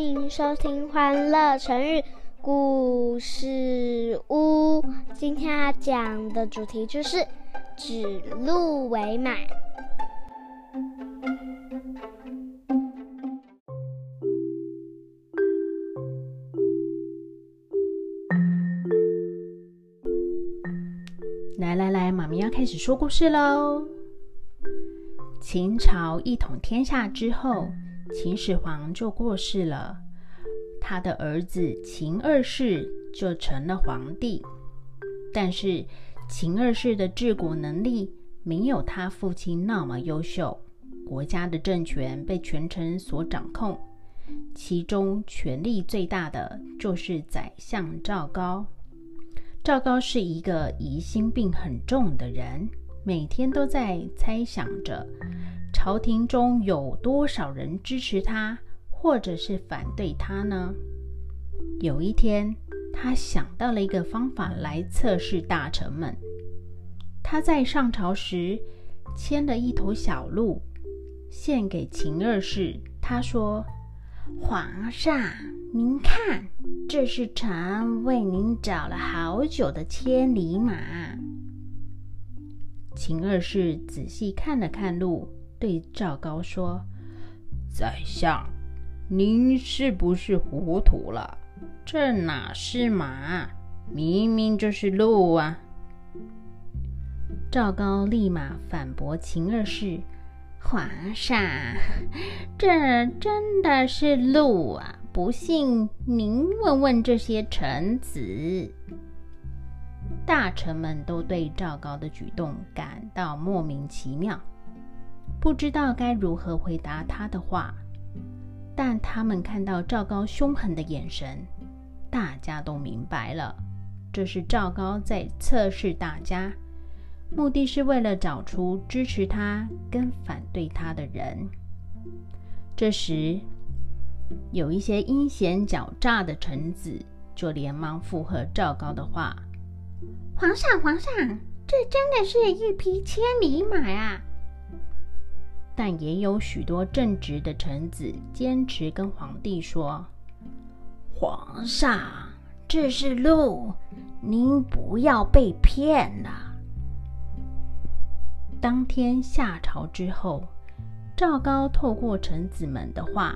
欢迎收听《欢乐成语故事屋》。今天要讲的主题就是指鹿为马。来来来，妈咪要开始说故事喽。秦朝一统天下之后。秦始皇就过世了，他的儿子秦二世就成了皇帝。但是秦二世的治国能力没有他父亲那么优秀，国家的政权被权臣所掌控，其中权力最大的就是宰相赵高。赵高是一个疑心病很重的人，每天都在猜想着。朝廷中有多少人支持他，或者是反对他呢？有一天，他想到了一个方法来测试大臣们。他在上朝时牵了一头小鹿，献给秦二世。他说：“皇上，您看，这是臣为您找了好久的千里马。”秦二世仔细看了看鹿。对赵高说：“宰相，您是不是糊涂了？这哪是马，明明就是鹿啊！”赵高立马反驳秦二世：“皇上，这真的是鹿啊！不信您问问这些臣子。”大臣们都对赵高的举动感到莫名其妙。不知道该如何回答他的话，但他们看到赵高凶狠的眼神，大家都明白了，这是赵高在测试大家，目的是为了找出支持他跟反对他的人。这时，有一些阴险狡诈的臣子就连忙附和赵高的话：“皇上，皇上，这真的是一匹千里马呀！”但也有许多正直的臣子坚持跟皇帝说：“皇上，这是鹿，您不要被骗了。”当天下朝之后，赵高透过臣子们的话，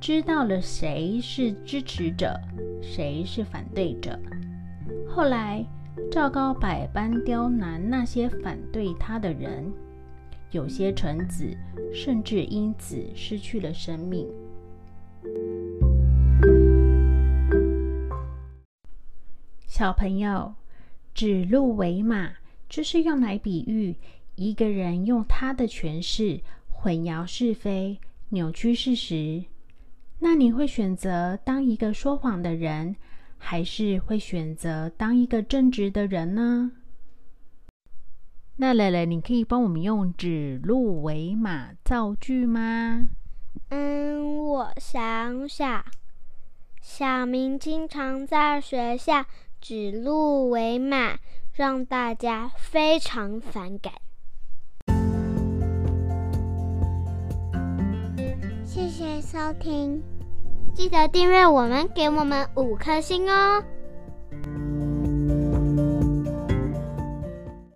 知道了谁是支持者，谁是反对者。后来，赵高百般刁难那些反对他的人。有些臣子甚至因此失去了生命。小朋友，指鹿为马，就是用来比喻一个人用他的权势混淆是非、扭曲事实。那你会选择当一个说谎的人，还是会选择当一个正直的人呢？那蕾蕾，你可以帮我们用“指鹿为马”造句吗？嗯，我想想。小明经常在学校指鹿为马，让大家非常反感。谢谢收听，记得订阅我们，给我们五颗星哦。